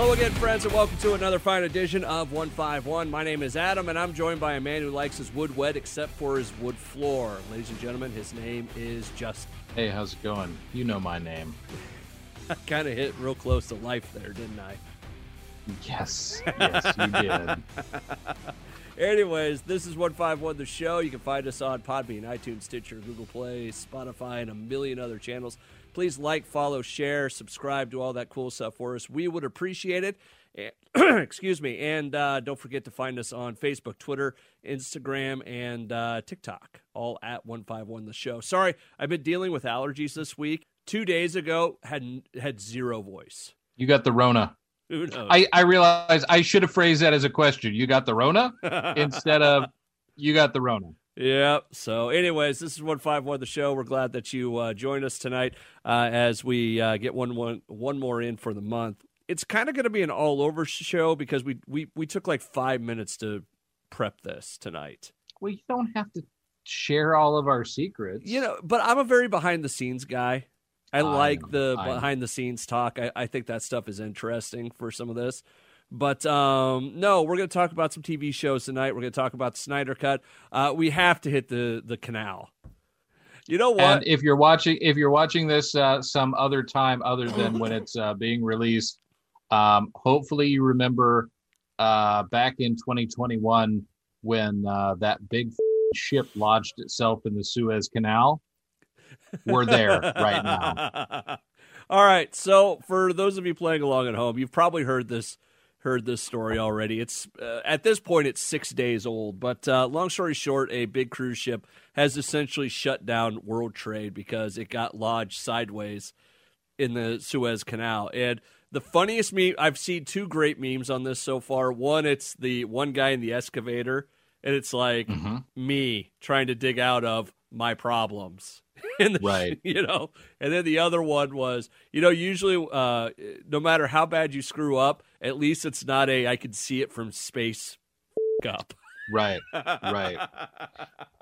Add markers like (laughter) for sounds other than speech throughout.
Hello again, friends, and welcome to another fine edition of 151. My name is Adam, and I'm joined by a man who likes his wood wet except for his wood floor. Ladies and gentlemen, his name is Justin. Hey, how's it going? You know my name. (laughs) I kind of hit real close to life there, didn't I? Yes, yes, you did. (laughs) Anyways, this is 151 The Show. You can find us on Podbean, iTunes, Stitcher, Google Play, Spotify, and a million other channels. Please like, follow, share, subscribe, do all that cool stuff for us. We would appreciate it. (clears throat) Excuse me. And uh, don't forget to find us on Facebook, Twitter, Instagram, and uh, TikTok, all at 151 The Show. Sorry, I've been dealing with allergies this week. Two days ago, had had zero voice. You got the Rona. Who knows? I, I realize I should have phrased that as a question. You got the Rona (laughs) instead of you got the Rona. Yep. So, anyways, this is one five one the show. We're glad that you uh, joined us tonight uh, as we uh, get one one one more in for the month. It's kind of going to be an all over show because we we we took like five minutes to prep this tonight. Well, you don't have to share all of our secrets. You know, but I'm a very behind the scenes guy. I, I like know, the I know. behind the scenes talk. I, I think that stuff is interesting for some of this. But um, no, we're going to talk about some TV shows tonight. We're going to talk about Snyder Cut. Uh, we have to hit the the canal. You know what? And if you're watching, if you're watching this uh, some other time other than when it's uh, being released, um, hopefully you remember uh, back in 2021 when uh, that big ship lodged itself in the Suez Canal. We're there right now. (laughs) All right. So for those of you playing along at home, you've probably heard this heard this story already. It's uh, at this point it's six days old. But uh, long story short, a big cruise ship has essentially shut down world trade because it got lodged sideways in the Suez Canal. And the funniest meme I've seen two great memes on this so far. One, it's the one guy in the excavator, and it's like Mhm. me trying to dig out of my problems. (laughs) in the, Right. (laughs) You know, and then the other one was, you know, usually, uh, no matter how bad you screw up, at least it's not a I can see it from space up. Right. Right. (laughs)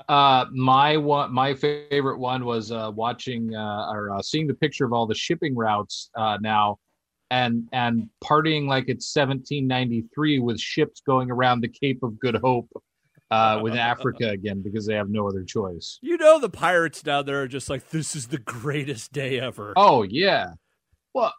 Uh, my one, my favorite one was uh, watching uh, or uh, seeing the picture of all the shipping routes uh, now, and and partying like it's 1793 with ships going around the Cape of Good Hope uh, with (laughs) Africa again because they have no other choice. You know, the pirates down there are just like, this is the greatest day ever. Oh yeah, well,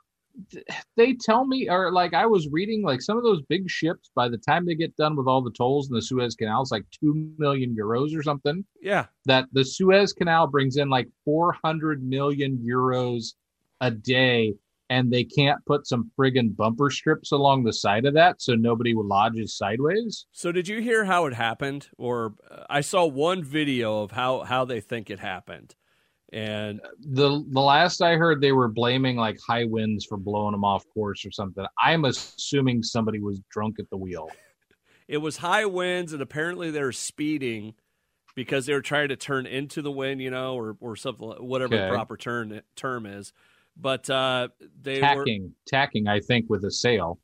they tell me or like I was reading like some of those big ships by the time they get done with all the tolls in the Suez Canal, it's like two million euros or something. Yeah. that the Suez Canal brings in like 400 million euros a day, and they can't put some friggin' bumper strips along the side of that so nobody lodges sideways. So did you hear how it happened? Or uh, I saw one video of how how they think it happened, and The the last I heard, they were blaming like high winds for blowing them off course or something. I'm assuming somebody was drunk at the wheel. (laughs) it was high winds, and apparently they were speeding because they were trying to turn into the wind, you know, or or something, whatever the proper term term is. But uh, they were Tacking, tacking, I think, with a sail.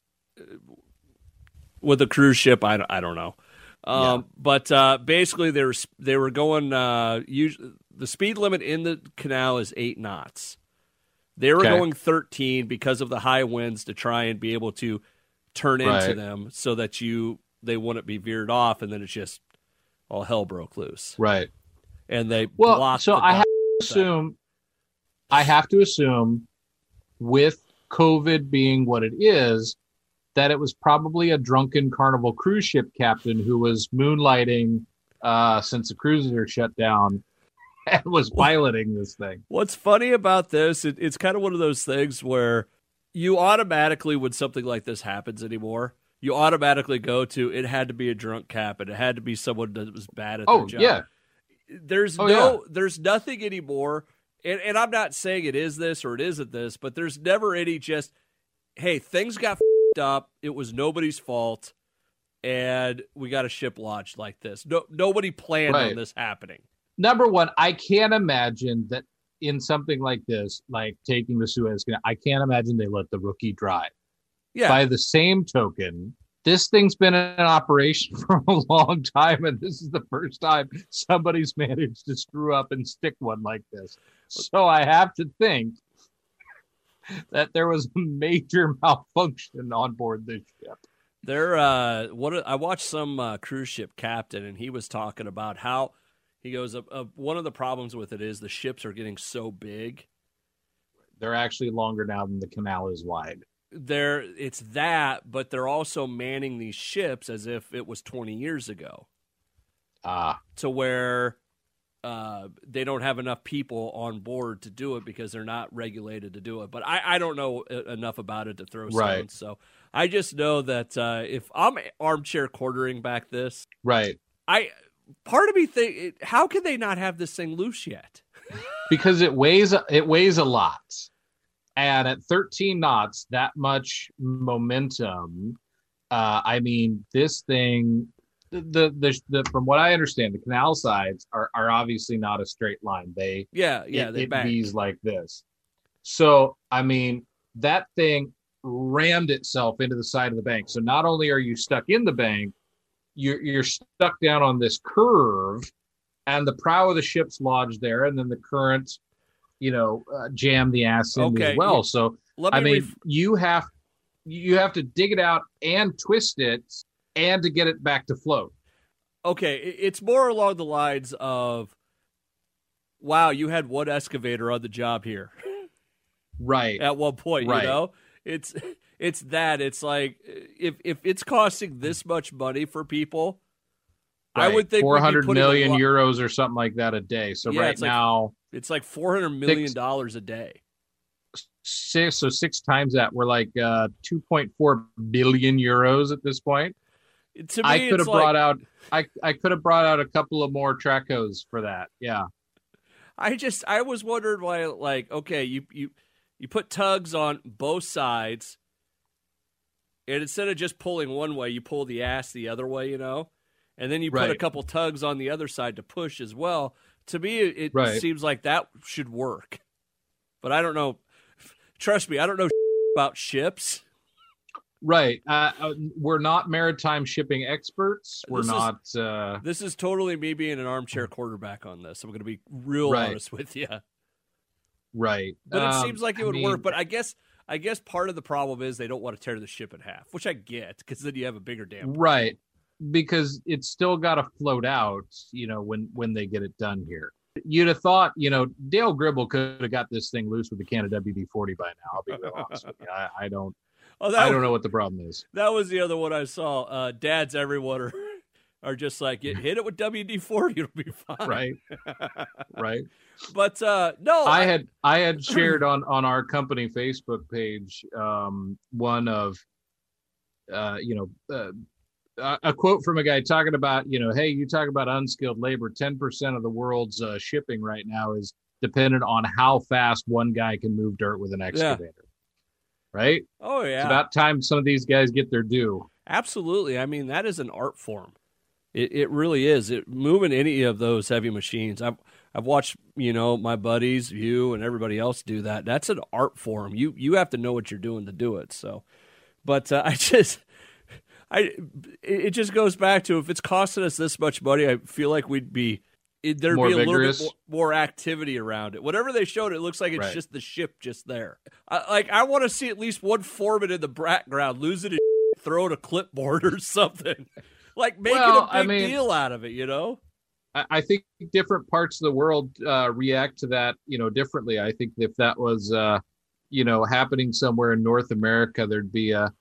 with a cruise ship. I, don't- I don't know. Um, But uh, basically, they were they were going. Uh, usually, the speed limit in the canal is eight knots. They were Okay. going thirteen because of the high winds to try and be able to turn into them, so that you they wouldn't be veered off, and then it's just all hell broke loose, Right. and they Well, so the I assume, I have to assume, with COVID being what it is, that it was probably a drunken Carnival cruise ship captain who was moonlighting uh, since the cruises are shut down (laughs) and was piloting this thing. What's funny about this? It, it's kind of one of those things where you automatically, when something like this happens anymore, you automatically go to it had to be a drunk captain. It had to be someone that was bad at Oh their job. yeah, There's Oh, no, there's nothing anymore. And, and I'm not saying it is this or it isn't this, but there's never any just, hey, things got fed up. It was nobody's fault, and we got a ship launched like this. No, nobody planned on this happening. number one, I can't imagine that in something like this, like taking the Suez Canal, I can't imagine they let the rookie drive. Yeah, By the same token, this thing's been in operation (laughs) for a long time, and this is the first time somebody's (laughs) managed to screw up and stick one like this. So I have to think that there was a major (laughs) malfunction on board this ship. There, uh, what I watched some uh, cruise ship captain, and he was talking about how he goes. Uh, uh, one of the problems with it is the ships are getting so big. They're actually longer now than the canal is wide. There, it's that, but they're also manning these ships as if it was twenty years ago. Ah, to where uh, they don't have enough people on board to do it because they're not regulated to do it. But I, I don't know enough about it to throw stones. So I just know that uh, if I'm armchair quartering back this, right, I part of me think how can they not have this thing loose yet? because it weighs it weighs a lot, and at 13 knots, that much momentum. Uh, I mean, this thing. The, the the from what I understand, the canal sides are, are obviously not a straight line. They yeah yeah it, they it like this. So I mean that thing rammed itself into the side of the bank. So not only are you stuck in the bank, you're, you're stuck down on this curve, and the prow of the ship's lodged there, and then the current, you know, uh, jam the ass in okay. as well. So I mean, ref- you have you have to dig it out and twist it, and to get it back to float. Okay, it's more along the lines of, "Wow, you had one excavator on the job here." Right. At one point, right. you know? it's it's that it's like if if it's costing this much money for people right. i would think 400 million lo- euros or something like that a day. So yeah, right it's now like, it's like 400 million dollars a day. Six so six times that we're like uh 2.4 billion euros at this point. To me, i could have like, brought out i i could have brought out a couple of more trackhoes for that. Yeah. I just i was wondering why like okay you you you put tugs on both sides, and instead of just pulling one way, you pull the ass the other way, you know? And then you put a couple tugs on the other side to push as well. To me, it right. seems like that should work. But I don't know. Trust me, I don't know (laughs) about ships. Right. Uh, uh, we're not maritime shipping experts. We're this not. Is, uh... This is totally me being an armchair quarterback on this. I'm going to be real right. honest with you. Right. But um, it seems like it would I mean, work. But I guess I guess part of the problem is they don't want to tear the ship in half, which I get because then you have a bigger damn. Problem. Right. Because it's still got to float out, you know, when when they get it done here. You'd have thought, you know, Dale Gribble could have got this thing loose with the can of WD forty by now. I'll be real honest with you. I, I don't. Oh, I don't know what the problem is. That was the other one I saw. Uh, dads everyone are (laughs) are just like hit it with WD forty, it'll be fine. Right. right. But uh, no, I, I had I had shared on on our company Facebook page um, one of uh, you know uh, a quote from a guy talking about you know hey you talk about unskilled labor 10% of the world's uh, shipping right now is dependent on how fast one guy can move dirt with an excavator yeah. right oh yeah it's about time some of these guys get their due absolutely i mean that is an art form it, it really is. It moving any of those heavy machines. I've I've watched you know my buddies, you and everybody else do that. That's an art form. You you have to know what you're doing to do it. So, but uh, (laughs) I just. I it just goes back to if it's costing us this much money, I feel like we'd be there'd more be a vigorous. little bit more, more, activity around it. Whatever they showed, it looks like it's right. just the ship just there. I, like I want to see at least one foreman in the background losing his (laughs) throwing a clipboard or something (laughs) like making well, a big I mean, deal out of it, you know? I, I think different parts of the world uh, react to that, you know, differently. I think if that was, uh, you know, happening somewhere in North America, there'd be a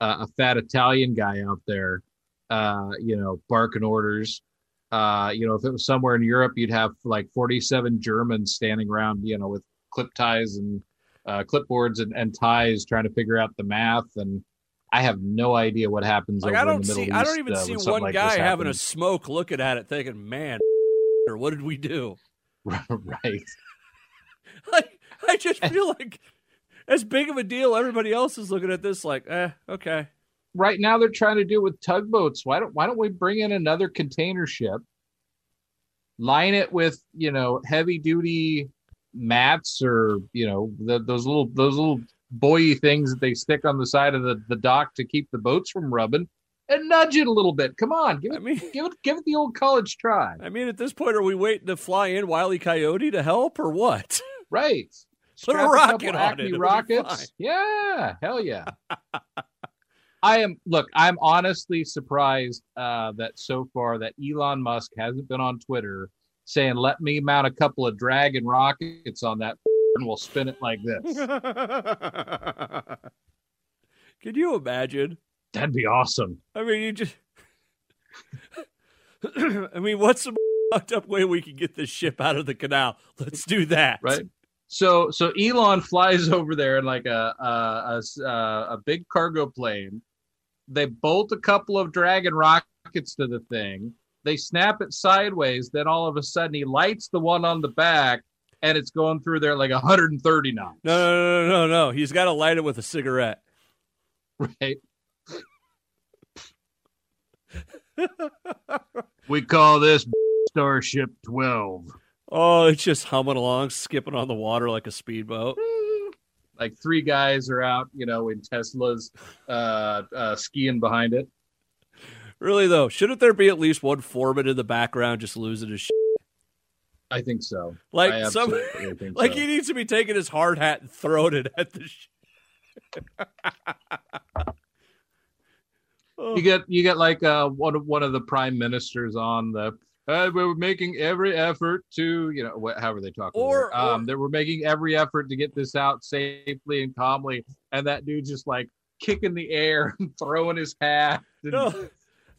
a fat Italian guy out there, uh, you know, barking orders. Uh, you know, if it was somewhere in Europe, you'd have like 47 Germans standing around, you know, with clip ties and uh, clipboards and, and ties trying to figure out the math and I have no idea what happens. Like I don't see, East, I don't even uh, see one like guy having a smoke, looking at it, thinking, "Man, or (laughs) what did we do?" (laughs) right. (laughs) like I just feel like as big of a deal. Everybody else is looking at this like, eh, okay. Right now, they're trying to do it with tugboats. Why don't Why don't we bring in another container ship, line it with you know heavy duty mats or you know the, those little those little buoy things that they stick on the side of the, the dock to keep the boats from rubbing and nudge it a little bit. Come on, give it, I mean, give it, give it the old college try. I mean, at this point, are we waiting to fly in Wiley Coyote to help or what? (laughs) Right. Put a rocket couple on it, rockets. Yeah, hell yeah. (laughs) I am look, I'm honestly surprised uh, that so far that Elon Musk hasn't been on Twitter saying, "Let me mount a couple of Dragon rockets on that, (laughs) and we'll spin it like this." (laughs) Can you imagine? That'd be awesome. I mean, you just. I mean, what's the fucked up way we can get this ship out of the canal? Let's do that. right? So so Elon (laughs) flies over there in like a a, a a big cargo plane. They bolt a couple of Dragon rockets to the thing. They snap it sideways. Then all of a sudden, he lights the one on the back, and it's going through there like 130 knots. No, no, no, no, no, no. He's got to light it with a cigarette. Right. (laughs) we call this (laughs) Starship 12. Oh, it's just humming along, skipping on the water like a speedboat. (laughs) Like three guys are out, you know, in Teslas, uh, uh, skiing behind it. Really though, shouldn't there be at least one foreman in the background just losing his shit? I think so. Like some, (laughs) like so. he needs to be taking his hard hat and throwing it at the. Sh- Oh. (laughs) you get you get like uh one of one of the prime ministers on the uh, we're making every effort to you know wh- however they talk Or- or, um they were making every effort to get this out safely and calmly and that dude just like kicking the air (laughs) and throwing his hat and- No,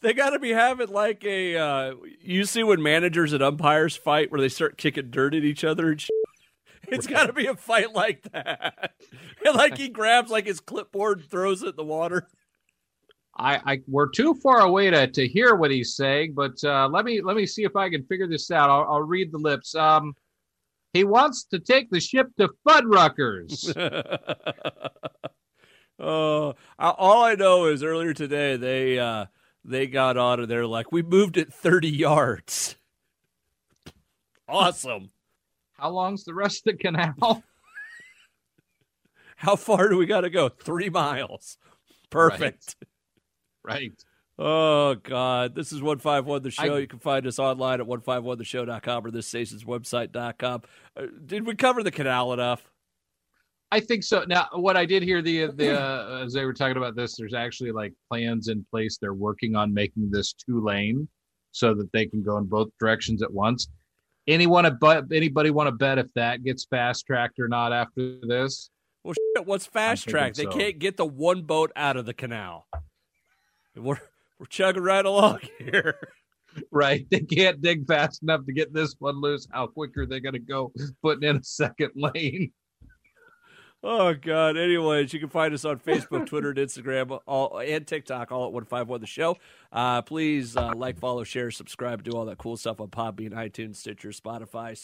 they got to be having like a. Uh, you see when managers and umpires fight, where they start kicking dirt at each other and. Shit. It's got to be a fight like that, (laughs) and like he grabs like his clipboard, and throws it in the water. I, I we're too far away to, to hear what he's saying, but uh, let me let me see if I can figure this out. I'll, I'll read the lips. Um, he wants to take the ship to Fuddruckers. (laughs) oh, I- all I know is earlier today they uh, they got on and they're like, we moved it thirty yards. Awesome. How long's the rest of the canal? (laughs) How far do we got to go? Three miles. Perfect. right. Oh God, this is one five one the show. I- you can find us online at one five one theshow.com or this station's website.com. Uh, did we cover the canal enough? I think so. Now, what I did hear the the uh, as they were talking about this, there's actually like plans in place. They're working on making this two lane so that they can go in both directions at once. Anyone but anybody want to bet if that gets fast tracked or not after this? Well, shit, what's fast track? They so. can't get the one boat out of the canal. We're we're chugging right along (laughs) here. Right? They can't dig fast enough to get this one loose. How quick are they going to go putting in a second lane? Oh God. Anyways, you can find us on Facebook, Twitter, and Instagram, all and TikTok, all at one five one the show. Uh, please uh, like, follow, share, subscribe, do all that cool stuff on Podbean, iTunes, Stitcher, Spotify,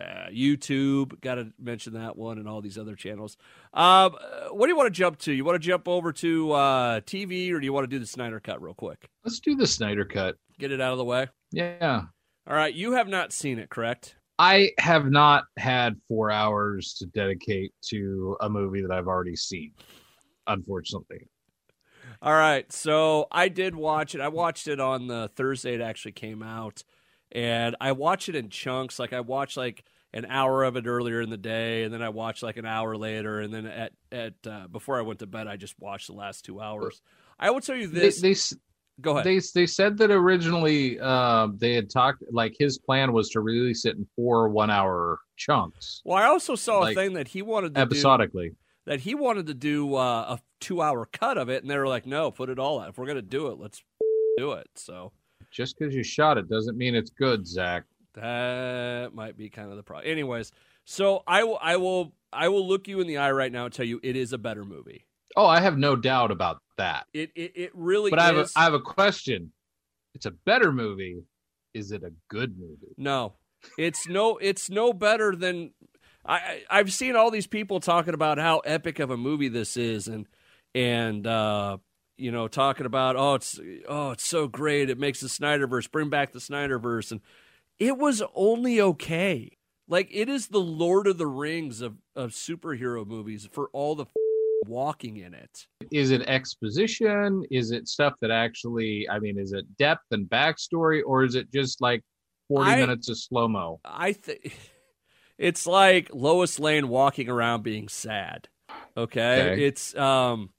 uh, YouTube. Got to mention that one and all these other channels. Um, uh, what do you want to jump to? You want to jump over to uh, TV, or do you want to do the Snyder Cut real quick? Let's do the Snyder cut. Get it out of the way. Yeah. All right. You have not seen it, correct? I have not had four hours to dedicate to a movie that I've already seen, unfortunately. All right. So I did watch it. I watched it on the Thursday it actually came out. And I watch it in chunks. Like I watch like an hour of it earlier in the day, and then I watch like an hour later, and then at at uh, before I went to bed, I just watched the last two hours. I will tell you this. they s- Go ahead. they they said that originally uh, they had talked like his plan was to release it in four one hour chunks well, I also saw like, a thing that he wanted to do episodically. that he wanted to do uh, a two hour cut of it, and they were like, "No, put it all out. If we're gonna do it, let's do it." So Just because you shot it doesn't mean it's good, Zach. That might be kind of the problem. Anyways, so I will, I will, I will look you in the eye right now and tell you it is a better movie. Oh, I have no doubt about that. It, it, it really But I have a, is. I have a question. It's a better movie. Is it a good movie? no, it's no, it's no better than. I, I- I've seen all these people talking about how epic of a movie this is, and and uh, you know talking about oh it's oh it's so great it makes the Snyderverse bring back the Snyderverse and it was only okay. Like it is the Lord of the Rings of of superhero movies for all the walking in it. Is it exposition? Is it stuff that actually, I mean, is it depth and backstory, or is it just like 40 I- minutes of slow mo? I think (laughs) it's like Lois Lane walking around being sad. Okay, Okay. it's um,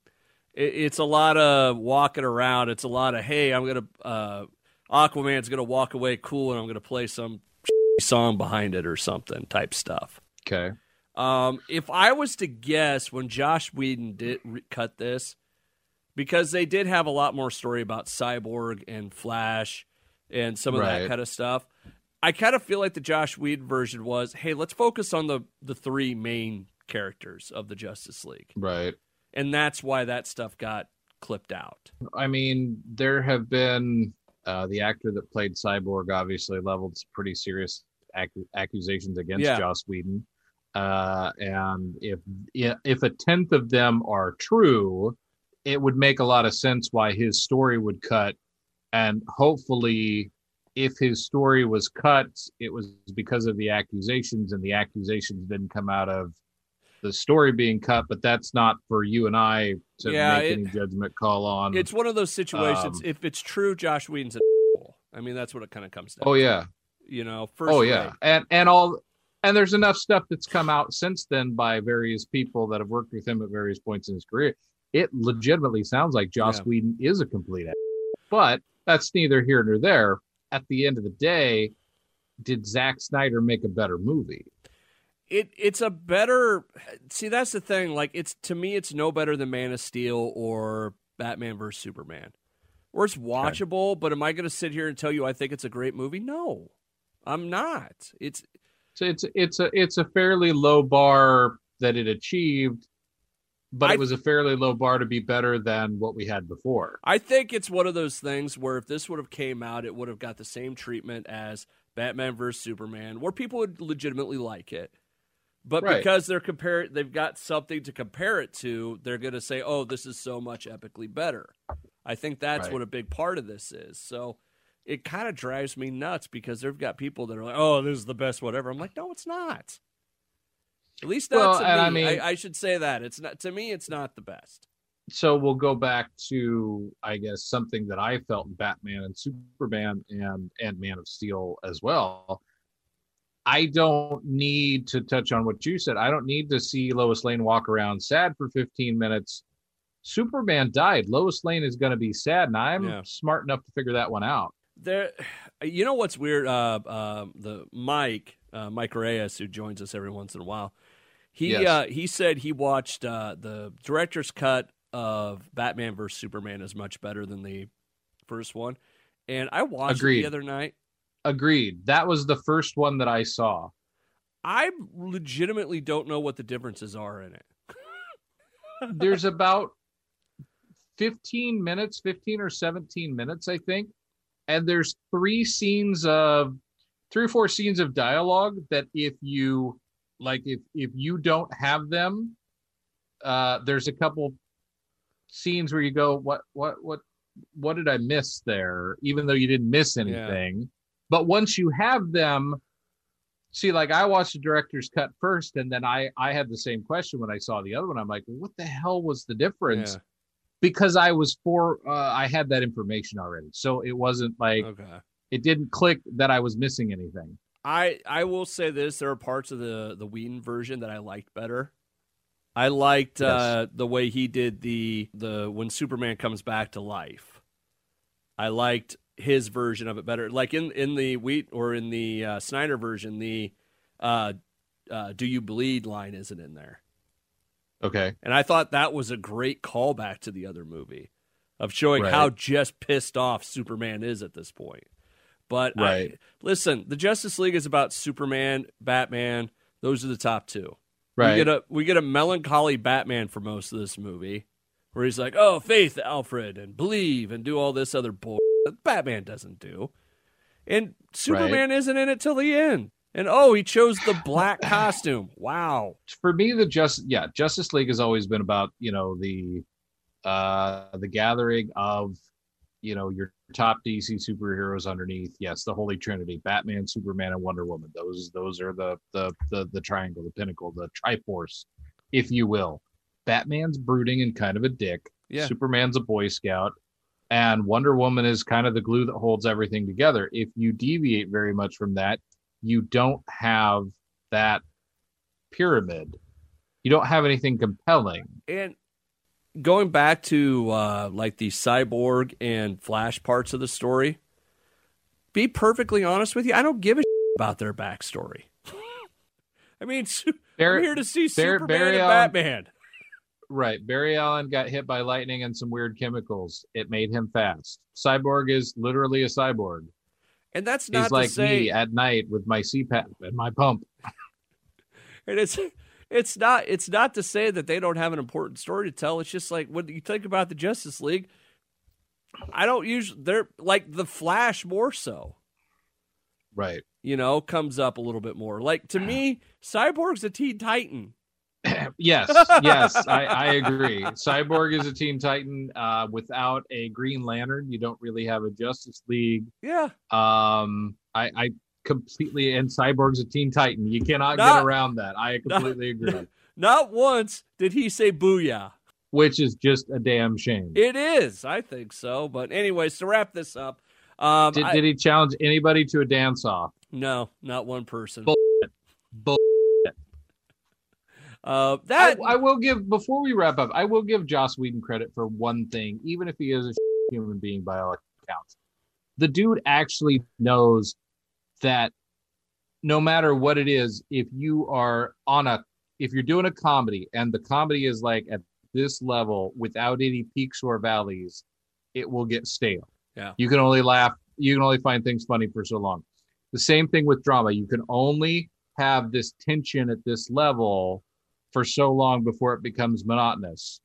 it's a lot of walking around. It's a lot of hey, I'm gonna uh, Aquaman's gonna walk away cool, and I'm gonna play some (laughs) song behind it or something type stuff. Okay. Um, if I was to guess, when Josh Whedon did re- cut this, because they did have a lot more story about Cyborg and Flash and some of that kind of stuff, I kind of feel like the Josh Whedon version was, hey, let's focus on the the three main characters of the Justice League, Right. And that's why that stuff got clipped out. I mean, there have been uh, the actor that played Cyborg obviously leveled some pretty serious ac- accusations against Yeah. Joss Whedon. Uh, and if if a tenth of them are true, it would make a lot of sense why his story would cut. And hopefully, if his story was cut, it was because of the accusations, and the accusations didn't come out of the story being cut. But that's not for you and I to Yeah, make it- any judgment call on. It's one of those situations. Um, if it's true, Josh Whedon's an I mean, that's what it kind of comes down. oh to. yeah. you know, first. oh yeah rate. and and all and there's enough stuff that's come out since then by various people that have worked with him at various points in his career it legitimately sounds like joss Yeah. whedon is a complete ass. but that's neither here nor there at the end of the day did Zack Snyder make a better movie? It it's a better see that's the thing like it's to me it's no better than man of steel or batman versus superman. Or it's watchable but am i going to sit here and tell you i think it's a great movie? No i'm not. It's So it's it's a it's a fairly low bar that it achieved, but I- it was a fairly low bar to be better than what we had before. i think it's one of those things where if this would have came out it would have got the same treatment as batman versus superman where people would legitimately like it but Right. because they're compare they've got something to compare it to they're going to say oh this is so much epically better. I think that's Right. what a big part of this is. So it kind of drives me nuts because they've got people that are like oh this is the best whatever. I'm like no it's not. At least not Well, to me. I mean- I, I should say that. It's not to me it's not the best. So we'll go back to I guess something that I felt in Batman and Superman and and Man of Steel as well. I don't need to touch on what you said. I don't need to see Lois Lane walk around sad for 15 minutes. Superman died. Lois Lane is going to be sad, and I'm Yeah. smart enough to figure that one out. there you know what's weird uh, uh, the mike uh, mike reyes who joins us every once in a while he Yes. uh, he said he watched uh, the director's cut of batman vs superman is much better than the first one and i watched it the other night Agreed. That was the first one that I saw. i legitimately don't know what the differences are in it (laughs) There's about 15 minutes, 15 or 17 minutes, I think. And there's three scenes of three or four scenes of dialogue that if you like if if you don't have them, uh there's a couple scenes where you go, what what what what did I miss there? Even though you didn't miss anything. But once you have them, see, like I watched the director's cut first, and then I I had the same question when I saw the other one. I'm like, what the hell was the difference? Yeah. Because I was for uh, I had that information already, so it wasn't like okay it didn't click that I was missing anything. I I will say this: there are parts of the the Whedon version that I liked better. I liked uh, the way he did the the when Superman comes back to life. I liked his version of it better. Like in in the Wheat or in the uh, Snyder version, the uh, uh, "Do you bleed?" line isn't in there, Okay, and I thought that was a great callback to the other movie of showing Right. how just pissed off Superman is at this point. But I- Right. listen, the Justice League is about Superman, Batman. Those are the top two. right. We get a we get a melancholy Batman for most of this movie, where he's like, "Oh, faith, Alfred, and believe, and do all this other bull." Batman doesn't do, and Superman isn't in it till the end. And oh, he chose the black (laughs) costume. Wow. for me the just yeah justice league has always been about you know the uh the gathering of you know your top dc superheroes underneath yes the holy trinity batman superman and wonder woman those those are the the the, the triangle the pinnacle the triforce if you will batman's brooding and kind of a dick Yeah. superman's a boy scout and wonder woman is kind of the glue that holds everything together if you deviate very much from that you don't have that pyramid. You don't have anything compelling. And going back to uh, like the cyborg and Flash parts of the story, be perfectly honest with you, I don't give a about their backstory. (laughs) I mean, I'm here to see Superman Barry and Allen, Batman. Right. Barry Allen got hit by lightning and some weird chemicals. It made him fast. Cyborg is literally a cyborg. And that's not He's like say... me at night with my CPAP and my pump. (laughs) and it's it's not it's not to say that they don't have an important story to tell. It's just like when you think about the Justice League, I don't usually they're like the Flash more so. Right. You know, comes up a little bit more. Like to me, Cyborg's a Teen Titan. (clears throat) yes, yes, I, I, agree. Cyborg is a Teen Titan. Uh, without a Green Lantern, you don't really have a Justice League. Yeah. Um, I, I completely and Cyborg's a Teen Titan. You cannot not, get around that. I (laughs) completely not, agree. (laughs) Not once did he say "booyah," which is just a damn shame. It is. I think so. But anyways, to wrap this up, um, did, I, did he challenge anybody to a dance off? No, not one person. Bullshit. Bullshit. Uh, that I, I, will give before we wrap up. I will give Joss Whedon credit for one thing, even if he is a (laughs) human being by all accounts. The dude actually knows that no matter what it is, if you are on a if you're doing a comedy and the comedy is like at this level without any peaks or valleys, it will get stale. Yeah. You can only laugh, you can only find things funny for so long. The same thing with drama. You can only have this tension at this level for so long before it becomes monotonous.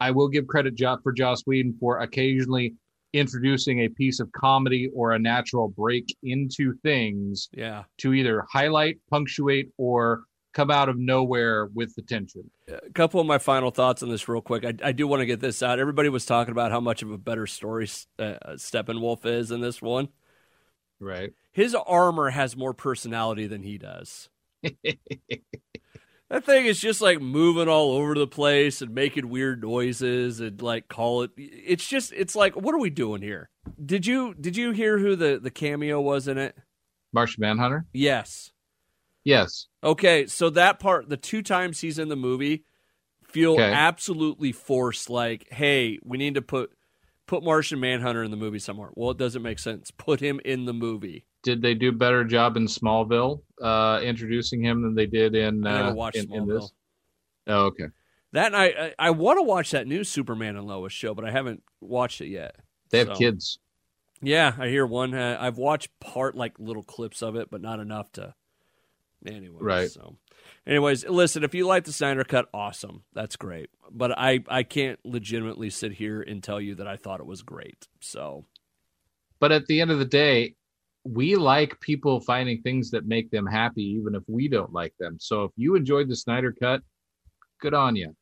I will give credit for Joss Whedon for occasionally introducing a piece of comedy or a natural break into things yeah. to either highlight, punctuate, or come out of nowhere with the tension. A couple of my final thoughts on this, real quick. I, I do want to get this out. Everybody was talking about how much of a better story uh, Steppenwolf is in this one. Right. His armor has more personality than he does. (laughs) that thing is just like moving all over the place and making weird noises and like call it it's just it's like what are we doing here? Did you did you hear who the the cameo was in it? Martian manhunter? Yes. Yes. Okay so that part the two times he's in the movie feel okay. absolutely forced like hey we need to put put martian manhunter in the movie somewhere. Well it doesn't make sense. (laughs) Put him in the movie did they do a better job in Smallville uh, introducing him than they did in? I never uh, watched in, Smallville. In this? Oh, okay. That I I, I want to watch that new Superman and Lois show, but I haven't watched it yet. They have so. kids. Yeah, I hear one. Uh, I've watched part like little clips of it, but not enough to. Anyway, right. So, anyways, listen. If you like the Snyder Cut, awesome. That's great. But I I can't legitimately sit here and tell you that I thought it was great. So. But at the end of the day, we like people finding things that make them happy, even if we don't like them. So if you enjoyed the Snyder Cut, good on you,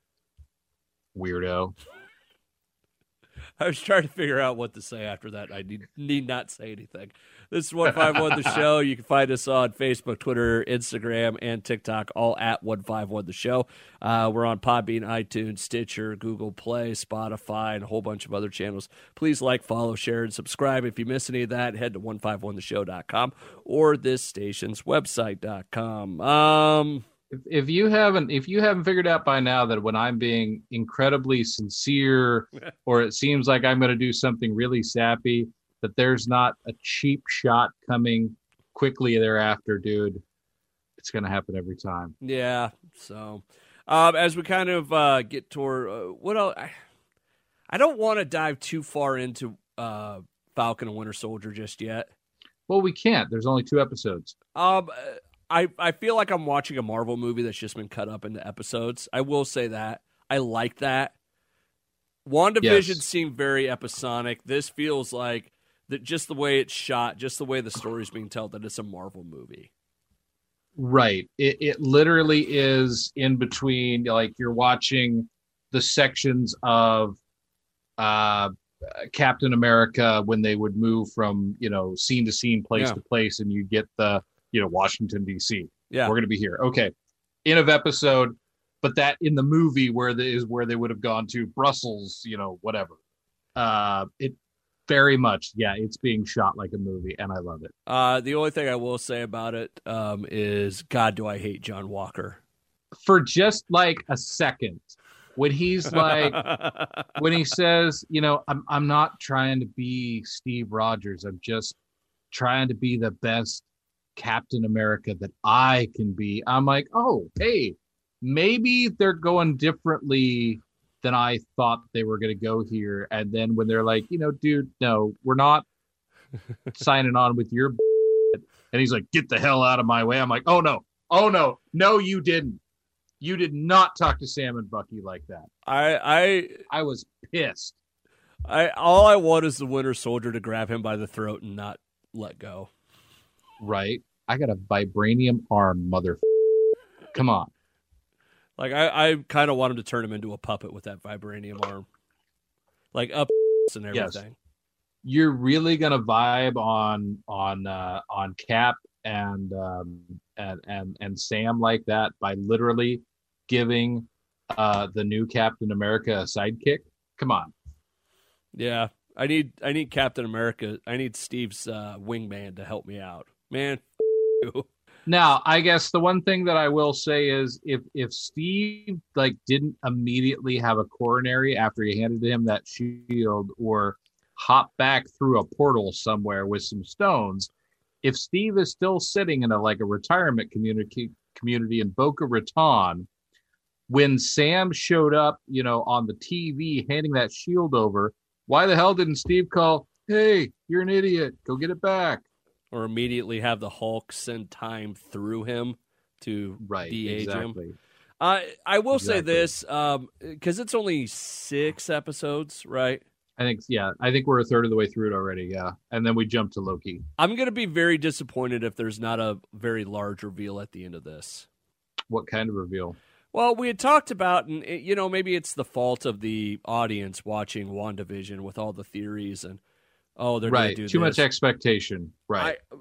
weirdo. (laughs) I was trying to figure out what to say after that. I need, need not say anything. This is 151 The Show. You can find us on Facebook, Twitter, Instagram, and TikTok, all at 151 The Show. Uh, we're on Podbean, iTunes, Stitcher, Google Play, Spotify, and a whole bunch of other channels. Please like, follow, share, and subscribe. If you miss any of that, head to 151theshow.com or this station's website.com. Um, if, if you haven't if you haven't figured out by now that when i'm being incredibly sincere (laughs) or it seems like i'm going to do something really sappy that there's not a cheap shot coming quickly thereafter dude it's going to happen every time yeah so um, as we kind of uh, get toward uh, what else, I, I don't want to dive too far into uh, falcon and winter soldier just yet well we can't there's only two episodes um I, I feel like I'm watching a Marvel movie that's just been cut up into episodes. I will say that. I like that. WandaVision yes. seemed very episodic. This feels like that just the way it's shot, just the way the story's being told, that it's a Marvel movie. Right. It it literally is in between like you're watching the sections of uh Captain America when they would move from, you know, scene to scene, place yeah. to place, and you get the you know Washington D.C. Yeah, we're going to be here. Okay, end of episode. But that in the movie where the, is where they would have gone to Brussels, you know, whatever. Uh, it very much. Yeah, it's being shot like a movie, and I love it. Uh, the only thing I will say about it um, is, God, do I hate John Walker? For just like a second, when he's like, (laughs) when he says, you know, I'm I'm not trying to be Steve Rogers. I'm just trying to be the best Captain America that I can be. I'm like, oh, hey, maybe they're going differently than I thought they were going to go here. And then when they're like, you know, dude, no, we're not (laughs) signing on with your. And he's like, get the hell out of my way. I'm like, oh no, oh no, no, you didn't. You did not talk to Sam and Bucky like that. I I I was pissed. I all I want is the Winter Soldier to grab him by the throat and not let go. Right. I got a vibranium arm, mother. Come on. Like I, I kind of want him to turn him into a puppet with that vibranium arm, like up (laughs) and everything. Yes. You're really gonna vibe on on uh, on Cap and um, and and and Sam like that by literally giving uh, the new Captain America a sidekick? Come on. Yeah, I need I need Captain America. I need Steve's uh, wingman to help me out, man. (laughs) Now, I guess the one thing that I will say is if if Steve like didn't immediately have a coronary after he handed him that shield or hop back through a portal somewhere with some stones, if Steve is still sitting in a like a retirement community community in Boca Raton when Sam showed up, you know, on the TV handing that shield over, why the hell didn't Steve call, "Hey, you're an idiot. Go get it back." Or immediately have the Hulk send time through him to right, de-age exactly. him. Uh, I will exactly. say this because um, it's only six episodes, right? I think yeah, I think we're a third of the way through it already. Yeah, and then we jump to Loki. I'm gonna be very disappointed if there's not a very large reveal at the end of this. What kind of reveal? Well, we had talked about, and you know, maybe it's the fault of the audience watching WandaVision with all the theories and oh, they're right. Too this. much expectation. Right. I,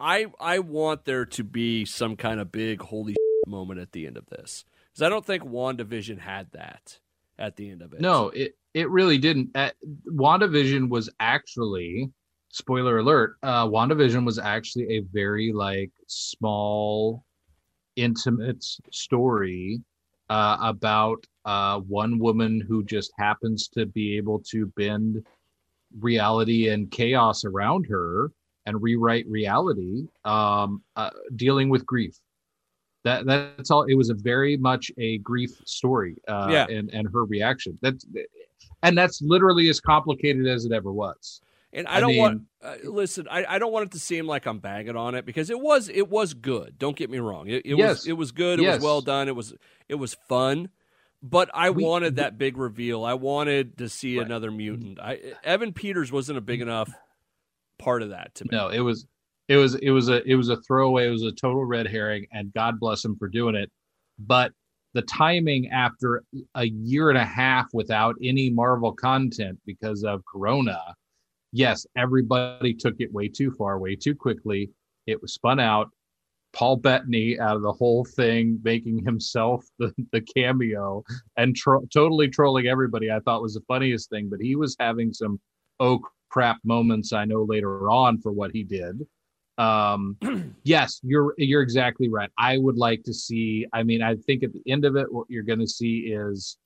I I want there to be some kind of big holy (laughs) moment at the end of this because I don't think WandaVision had that at the end of it. No, it it really didn't. WandaVision was actually spoiler alert. Uh, WandaVision was actually a very like small intimate story uh, about uh, one woman who just happens to be able to bend reality and chaos around her and rewrite reality, um, uh, dealing with grief. That that's all. It was a very much a grief story, uh, yeah. and and her reaction. That's and that's literally as complicated as it ever was. And I, I don't mean, want uh, listen. I, I don't want it to seem like I'm bagging on it because it was it was good. Don't get me wrong. It, it yes. was it was good. It yes. was well done. It was it was fun. But I we, wanted that big reveal. I wanted to see right. another mutant. I Evan Peters wasn't a big enough part of that to me. No, it was it was it was a it was a throwaway. It was a total red herring, and God bless him for doing it. But the timing after a year and a half without any Marvel content because of Corona yes, everybody took it way too far, way too quickly. It was spun out. Paul Bettany out of the whole thing, making himself (laughs) the, the cameo and tro- totally trolling everybody, I thought was the funniest thing. But he was having some oh crap moments. I know later on for what he did. Um, (clears throat) yes, you're you're exactly right. I would like to see. I mean, I think at the end of it, what you're going to see is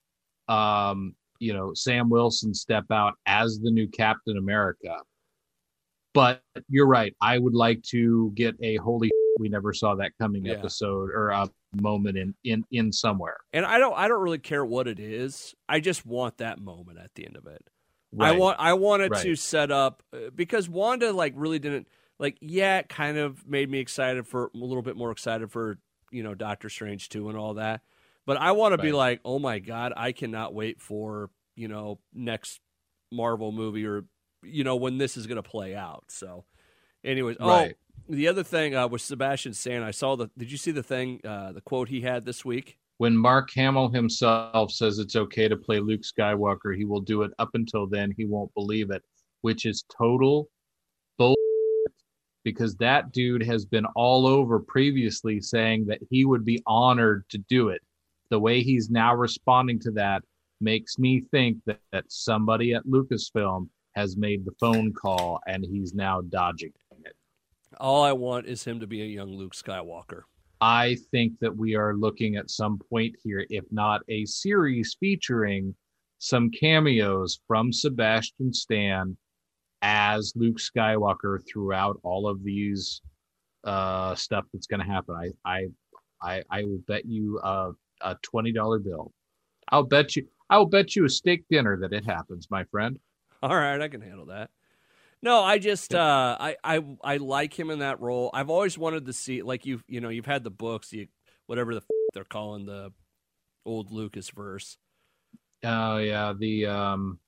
um, you know Sam Wilson step out as the new Captain America. But you're right. I would like to get a holy we never saw that coming yeah. episode or a moment in in in somewhere. And I don't I don't really care what it is. I just want that moment at the end of it. Right. I want I wanted right. to set up uh, because Wanda like really didn't like yeah, it kind of made me excited for a little bit more excited for, you know, Doctor Strange 2 and all that. But I want right. to be like, oh my god, I cannot wait for you know next Marvel movie or you know when this is going to play out. So, anyways, oh, right. oh, the other thing uh, was Sebastian saying. I saw the. Did you see the thing? Uh, the quote he had this week. When Mark Hamill himself says it's okay to play Luke Skywalker, he will do it. Up until then, he won't believe it, which is total bull. Because that dude has been all over previously saying that he would be honored to do it the way he's now responding to that makes me think that, that somebody at Lucasfilm has made the phone call and he's now dodging. All I want is him to be a young Luke Skywalker. I think that we are looking at some point here, if not a series featuring some cameos from Sebastian Stan as Luke Skywalker throughout all of these uh, stuff that's going to happen. I, I, I, I will bet you a, a twenty dollar bill. I'll bet you. I'll bet you a steak dinner that it happens, my friend. All right, I can handle that. No, I just uh, I I I like him in that role. I've always wanted to see like you you know you've had the books, you whatever the f- they're calling the old Lucas verse. Oh yeah, the um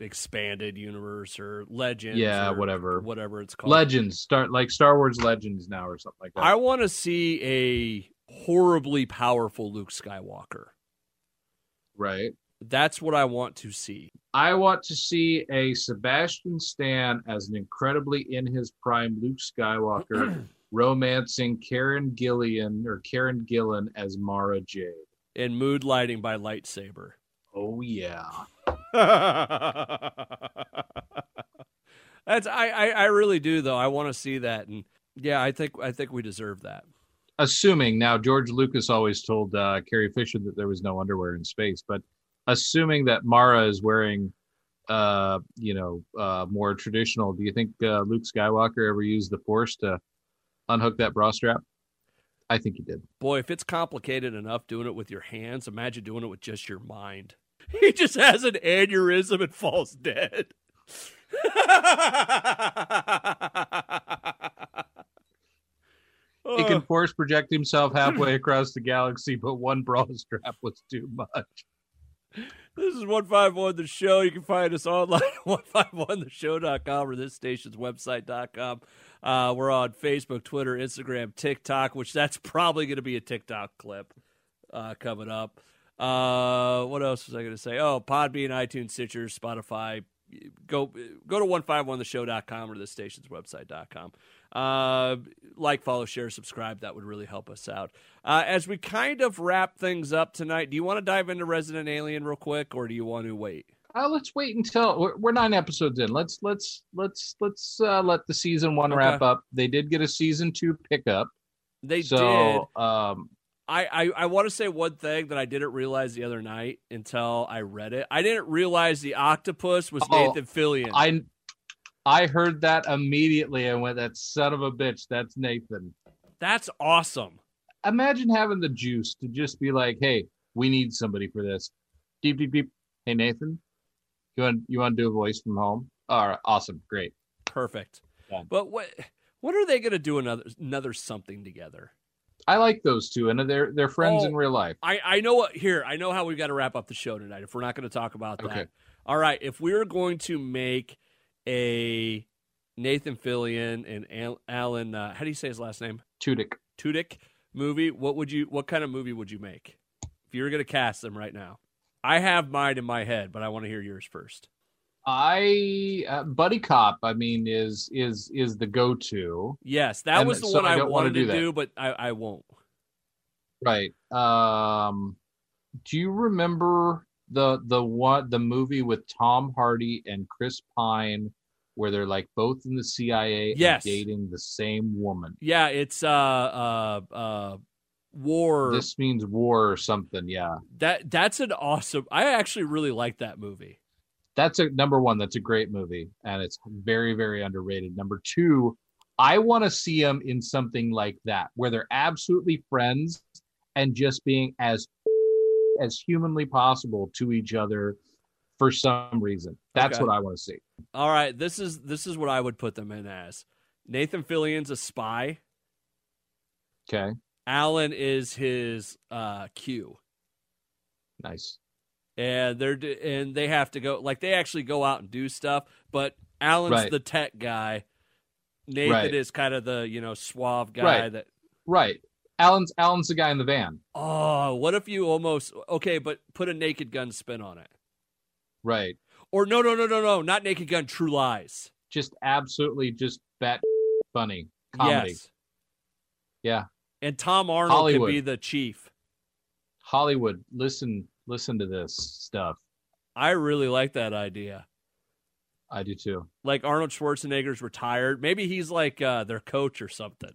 expanded universe or legends. Yeah, or whatever, whatever it's called. Legends, start like Star Wars Legends now or something like that. I want to see a horribly powerful Luke Skywalker. Right. That's what I want to see. I want to see a Sebastian Stan as an incredibly in his prime Luke Skywalker (clears throat) romancing Karen Gillian or Karen Gillan as Mara Jade. And mood lighting by lightsaber. Oh yeah. (laughs) That's I, I, I really do though. I want to see that, and yeah, I think I think we deserve that. Assuming now George Lucas always told uh, Carrie Fisher that there was no underwear in space, but assuming that Mara is wearing, uh, you know, uh, more traditional, do you think uh, Luke Skywalker ever used the Force to unhook that bra strap? I think he did. Boy, if it's complicated enough doing it with your hands, imagine doing it with just your mind. (laughs) He just has an aneurysm and falls dead. he can (laughs) force project himself halfway across the galaxy, but one bra strap was too much. This is 151 The Show. You can find us online at (laughs) 151theshow.com or this station's website.com. Uh, we're on Facebook, Twitter, Instagram, TikTok, which that's probably going to be a TikTok clip uh, coming up. Uh, what else was I going to say? Oh, Podbean, iTunes, Stitcher, Spotify. Go go to 151theshow.com or the station's website.com. Uh, like, follow, share, subscribe. That would really help us out. Uh, as we kind of wrap things up tonight, do you want to dive into Resident Alien real quick, or do you want to wait? Uh, let's wait until we're, nine episodes in. Let's let's let's let's uh, let the season one Okay. wrap up. They did get a season two pickup. They so, did. Um, I, I, I want to say one thing that I didn't realize the other night until I read it. I didn't realize the octopus was Oh, Nathan Fillion. I I heard that immediately and went, "That son of a bitch, that's Nathan." That's awesome. Imagine having the juice to just be like, "Hey, we need somebody for this." Deep, deep, deep. Hey, Nathan, you want you want to do a voice from home? All right, awesome, great. Perfect. Yeah. But what what are they going to do another another something together? I like those two, and they're they're friends Oh. in real life. I I know what here. I know how we've got to wrap up the show tonight. If we're not going to talk about that, Okay. all right. If we're going to make a Nathan Fillion and Alan, uh, how do you say his last name? Tudyk. Tudyk movie, what would you? What kind of movie would you make if you were going to cast them right now? I have mine in my head, but I want to hear yours first. I uh, buddy cop. I mean, is is is the go to Yes, that And was the so one I I, wanted to do that. do, but I, I won't. right? Um, do you remember the the one the movie with Tom Hardy and Chris Pine where they're like both in the CIA Yes. and dating the same woman? Yeah, it's uh uh uh war. This means war or something. Yeah, that that's an awesome. I actually really like that movie. that's a number one. That's a great movie, and it's very very underrated. Number two, I want to see them in something like that where they're absolutely friends and just being as as humanly possible to each other for some reason. That's Okay. what I want to see. All right, this is this is what I would put them in as. Nathan Fillion's a spy. Okay, Alan is his uh Q. nice. and they're and they have to go like they actually go out and do stuff but alan's Right. the tech guy nathan Right. is kind of the you know suave guy Right. that Right. Alan's Alan's the guy in the van. oh what if you almost okay but put a naked gun spin on it Right. or no no no no no not naked gun true lies Just absolutely just bat funny comedy. yes Yeah. and tom arnold Hollywood. could be the chief Hollywood, listen listen to this stuff. i really like that idea I do too. Like Arnold Schwarzenegger's retired. Maybe he's like uh, their coach or something.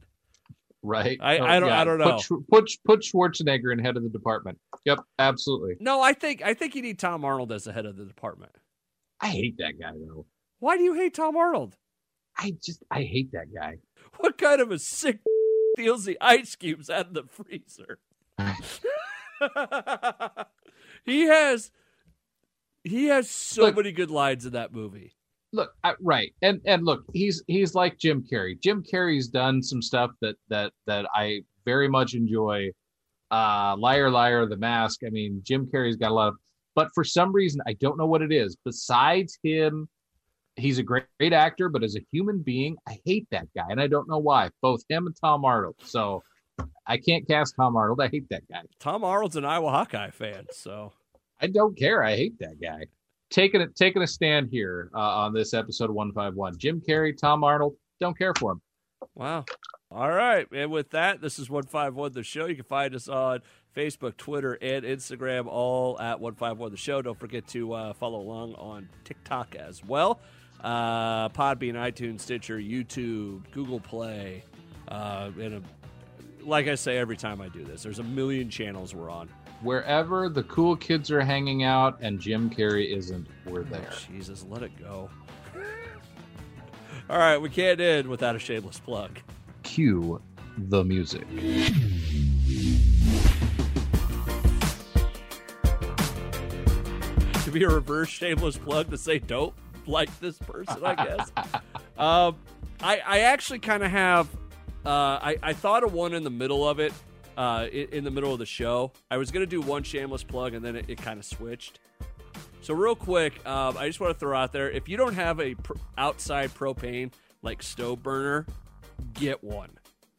Right. I- I don't- I don't know. Put, put put Schwarzenegger in head of the department. Yep, absolutely. No, I think I think you need Tom Arnold as the head of the department. I hate that guy though. Why do you hate Tom Arnold? I just I hate that guy. (laughs) What kind of a sick (laughs) steals the ice cubes out of the freezer? (laughs) he has he has so Look. many good lines in that movie. Look, I, right, and and look, he's he's like Jim Carrey. Jim Carrey's done some stuff that that that I very much enjoy. Uh, Liar, Liar, The Mask. I mean, Jim Carrey's got a lot of, but for some reason, I don't know what it is. Besides him, he's a great, great actor, but as a human being, I hate that guy, and I don't know why. Both him and Tom Arnold. So I can't cast Tom Arnold. I hate that guy. Tom Arnold's an Iowa Hawkeye fan, so I don't care. I hate that guy. Taking it, taking a stand here uh, on this episode One Five One. Jim Carrey, Tom Arnold, don't care for him. wow. All right, and with that, this is one five one the show. You can find us on Facebook, Twitter, and Instagram, all at one five one the show. Don't forget to uh, follow along on TikTok as well. Uh, Podbean, iTunes, Stitcher, YouTube, Google Play, uh, and a, like I say every time I do this, there's a million channels we're on. Wherever the cool kids are hanging out and Jim Carrey isn't, we're there. Jesus, let it go. All right, we can't end without a shameless plug. Cue the music. (laughs) to be a reverse shameless plug to say don't like this person, I guess. (laughs) um, I, I actually kind of have. Uh, I, I thought of one in the middle of it, uh, in, in the middle of the show. I was gonna do one shameless plug, and then it, it kind of switched. So real quick, um, I just want to throw out there: if you don't have a pr- outside propane like stove burner, get one.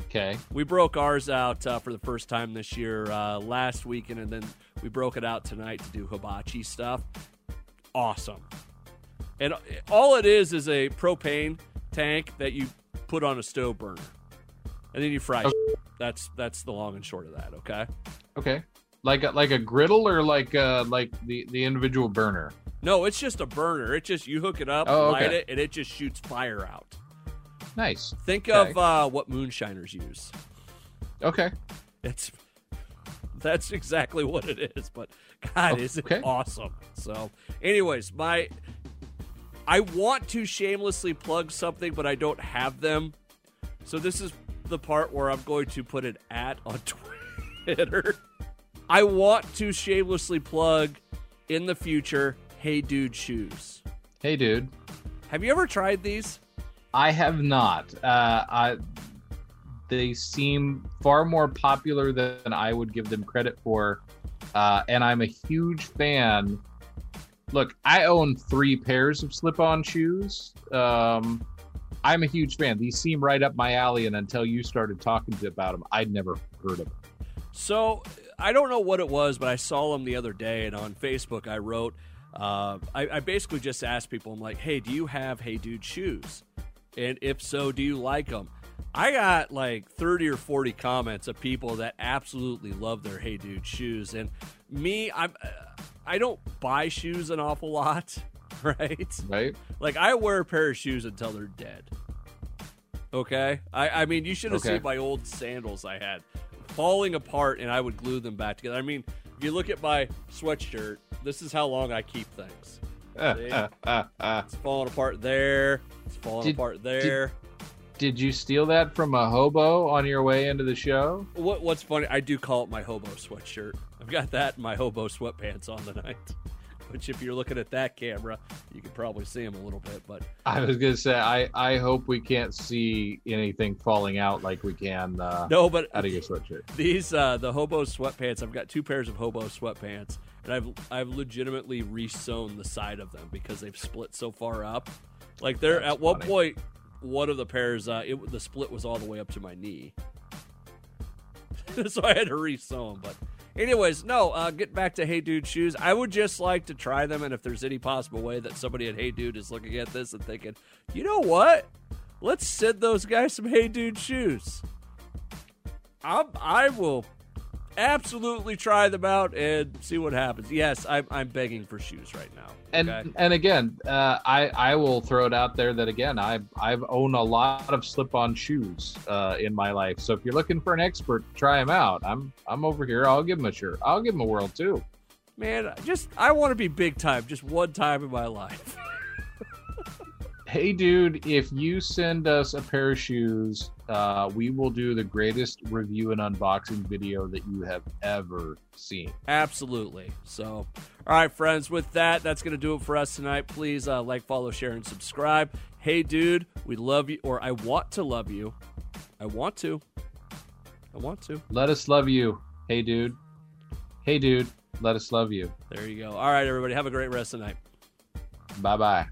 Okay. We broke ours out uh, for the first time this year uh, last weekend, and then we broke it out tonight to do hibachi stuff. Awesome. And all it is is a propane tank that you put on a stove burner, and then you fry. That's that's the long and short of that. Okay. Okay. Like a, like a griddle or like uh like the the individual burner. No, it's just a burner. It just you hook it up, Oh, light it, and it just shoots fire out. Nice. Think Okay. of uh, what moonshiners use. Okay. It's that's exactly what it is. But God, is it awesome? So, anyways, my I want to shamelessly plug something, but I don't have them. So this is the part where I'm going to put an at on (laughs) Twitter. I want to shamelessly plug in the future. Hey, dude, shoes. Hey, dude. Have you ever tried these? I have not. Uh, I they seem far more popular than I would give them credit for, uh, and I'm a huge fan. Look, I own three pairs of slip-on shoes. Um, I'm a huge fan. These seem right up my alley, and until you started talking about them, I'd never heard of them. So I don't know what it was, but I saw them the other day, and on Facebook I wrote, uh, I, I basically just asked people, I'm like, hey, do you have Hey Dude shoes? And if so, do you like them? I got like 30 or 40 comments of people that absolutely love their Hey Dude shoes, and me, I'm, uh, I don't buy shoes an awful lot, (laughs) right? Right? Like I wear a pair of shoes until they're dead. Okay, I, I mean you should have Okay. seen my old sandals I had falling apart, and I would glue them back together. I mean, if you look at my sweatshirt, this is how long I keep things. Ah, ah, ah, it's falling apart there. It's falling Did- apart there. Did you steal that from a hobo on your way into the show? What What's funny? I do call it my hobo sweatshirt. I've got that and my hobo sweatpants on tonight. Which, if you're looking at that camera, you can probably see them a little bit. But I was gonna say I I hope we can't see anything falling out like we can uh, no, but out of your sweatshirt. These uh the hobo sweatpants, I've got two pairs of hobo sweatpants, and I've I've legitimately resewn the side of them because they've split so far up. Like they're That's at one funny. point, one of the pairs, uh, it the split was all the way up to my knee, (laughs) so I had to resew them. But anyways, no. Uh, get back to Hey Dude shoes. I would just like to try them, and if there's any possible way that somebody at Hey Dude is looking at this and thinking, you know what, let's send those guys some Hey Dude shoes. I'm, I will absolutely try them out and see what happens. Yes, I'm, I'm begging for shoes right now. And okay? and again, uh, I I will throw it out there that again I I've owned a lot of slip-on shoes uh, in my life. So if you're looking for an expert, try them out. I'm I'm over here. I'll give them a shirt. I'll give them a whirl too. Man, just I want to be big time, just one time in my life. (laughs) hey, dude, if you send us a pair of shoes, uh, we will do the greatest review and unboxing video that you have ever seen. Absolutely. So, all right, friends, with that, that's going to do it for us tonight. Please uh, like, follow, share, and subscribe. Hey, dude, we love you, or I want to love you. I want to. I want to. Let us love you. Hey, dude. Hey, dude. Let us love you. There you go. All right, everybody. Have a great rest of the night. Bye bye.